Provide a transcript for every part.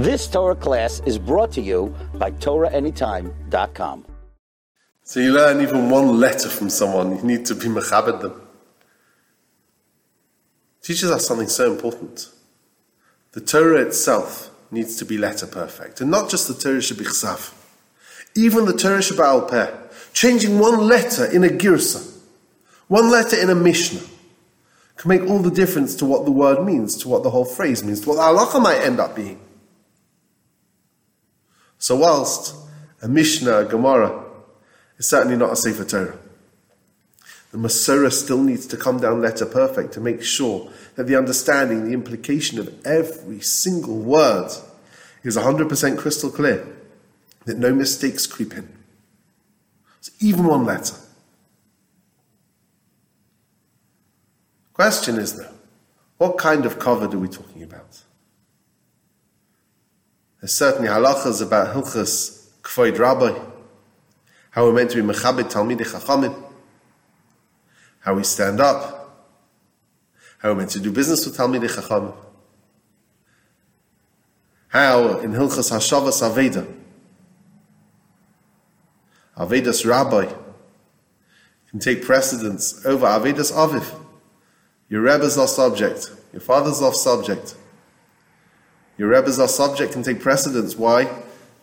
This Torah class is brought to you by TorahAnytime.com. So you learn even one letter from someone, you need to be mechabed them. Teaches us something so important. The Torah itself needs to be letter perfect, and not just the Torah Shabichsav. Even the Torah Shebaal Peh, changing one letter in a girsa, one letter in a Mishnah, can make all the difference to what the word means, to what the whole phrase means, to what the halacha might end up being. So whilst a Mishnah, a Gemara, is certainly not a Sefer Torah, the Masorah still needs to come down letter perfect to make sure that the understanding, the implication of every single word is 100% crystal clear, that no mistakes creep in. Even one letter. Question is though, what kind of cover are we talking about? There's certainly halachas about hilchas kvoid rabbi, how we're meant to be mechabit talmidei chachamim, how we stand up, how we're meant to do business with talmidei chachamim, how in hilchas hashavas aveda, avedas rabbi can take precedence over avedas aviv. Your Rebbe's our subject, your father's our subject. Your Rebbe's our subject can take precedence. Why? Your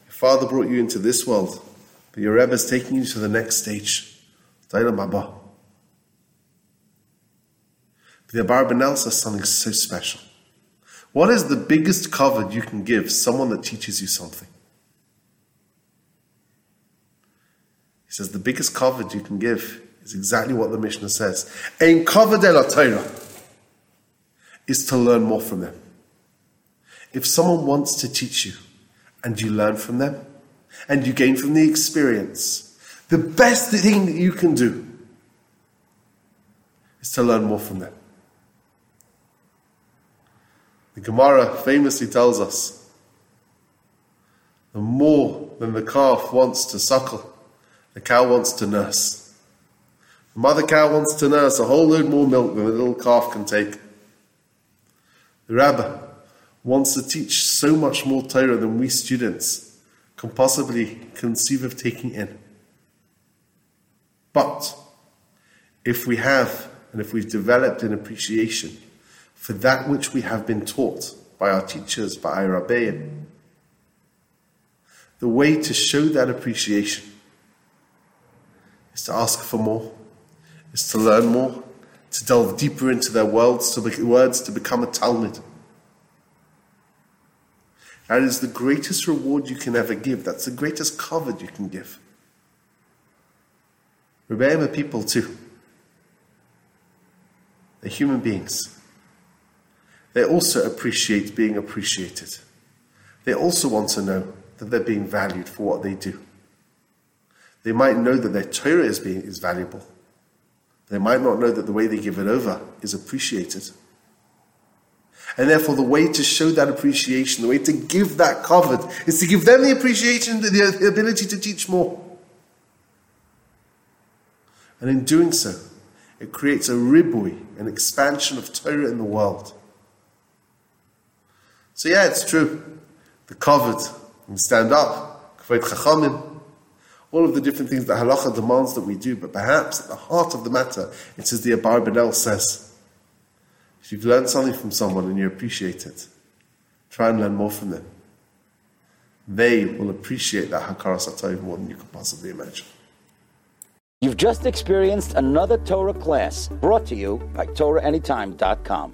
father brought you into this world, but your Rebbe's taking you to the next stage. Daila Maba. The Abarbanel says something so special. What is the biggest kavod you can give someone that teaches you something? He says the biggest kavod you can give is exactly what the Mishnah says. Ein kavod el Torah is to learn more from them. If someone wants to teach you and you learn from them and you gain from the experience, the best thing that you can do is to learn more from them. The Gemara famously tells us the more than the calf wants to suckle, the cow wants to nurse. The mother cow wants to nurse a whole load more milk than the little calf can take. The rabbi wants to teach so much more Torah than we students can possibly conceive of taking in. But if we have and if we've developed an appreciation for that which we have been taught by our teachers, by our Rabbeim, the way to show that appreciation is to ask for more, is to learn more, to delve deeper into their worlds, to words, to become a talmid. That is the greatest reward you can ever give. That's the greatest kavod you can give. Are people too. They're human beings. They also appreciate being appreciated. They also want to know that they're being valued for what they do. They might know that their Torah is, being, is valuable. They might not know that the way they give it over is appreciated. And therefore, the way to show that appreciation, the way to give that kavod, is to give them the appreciation, the, the ability to teach more. And in doing so, it creates a ribui, an expansion of Torah in the world. So yeah, it's true. The kavod, and stand up, chachamim, all of the different things that halacha demands that we do, but perhaps at the heart of the matter, it's as the Abarbanel says, if you've learned something from someone and you appreciate it, try and learn more from them. They will appreciate that Hakaras HaTov more than you can possibly imagine. You've just experienced another Torah class brought to you by TorahAnytime.com.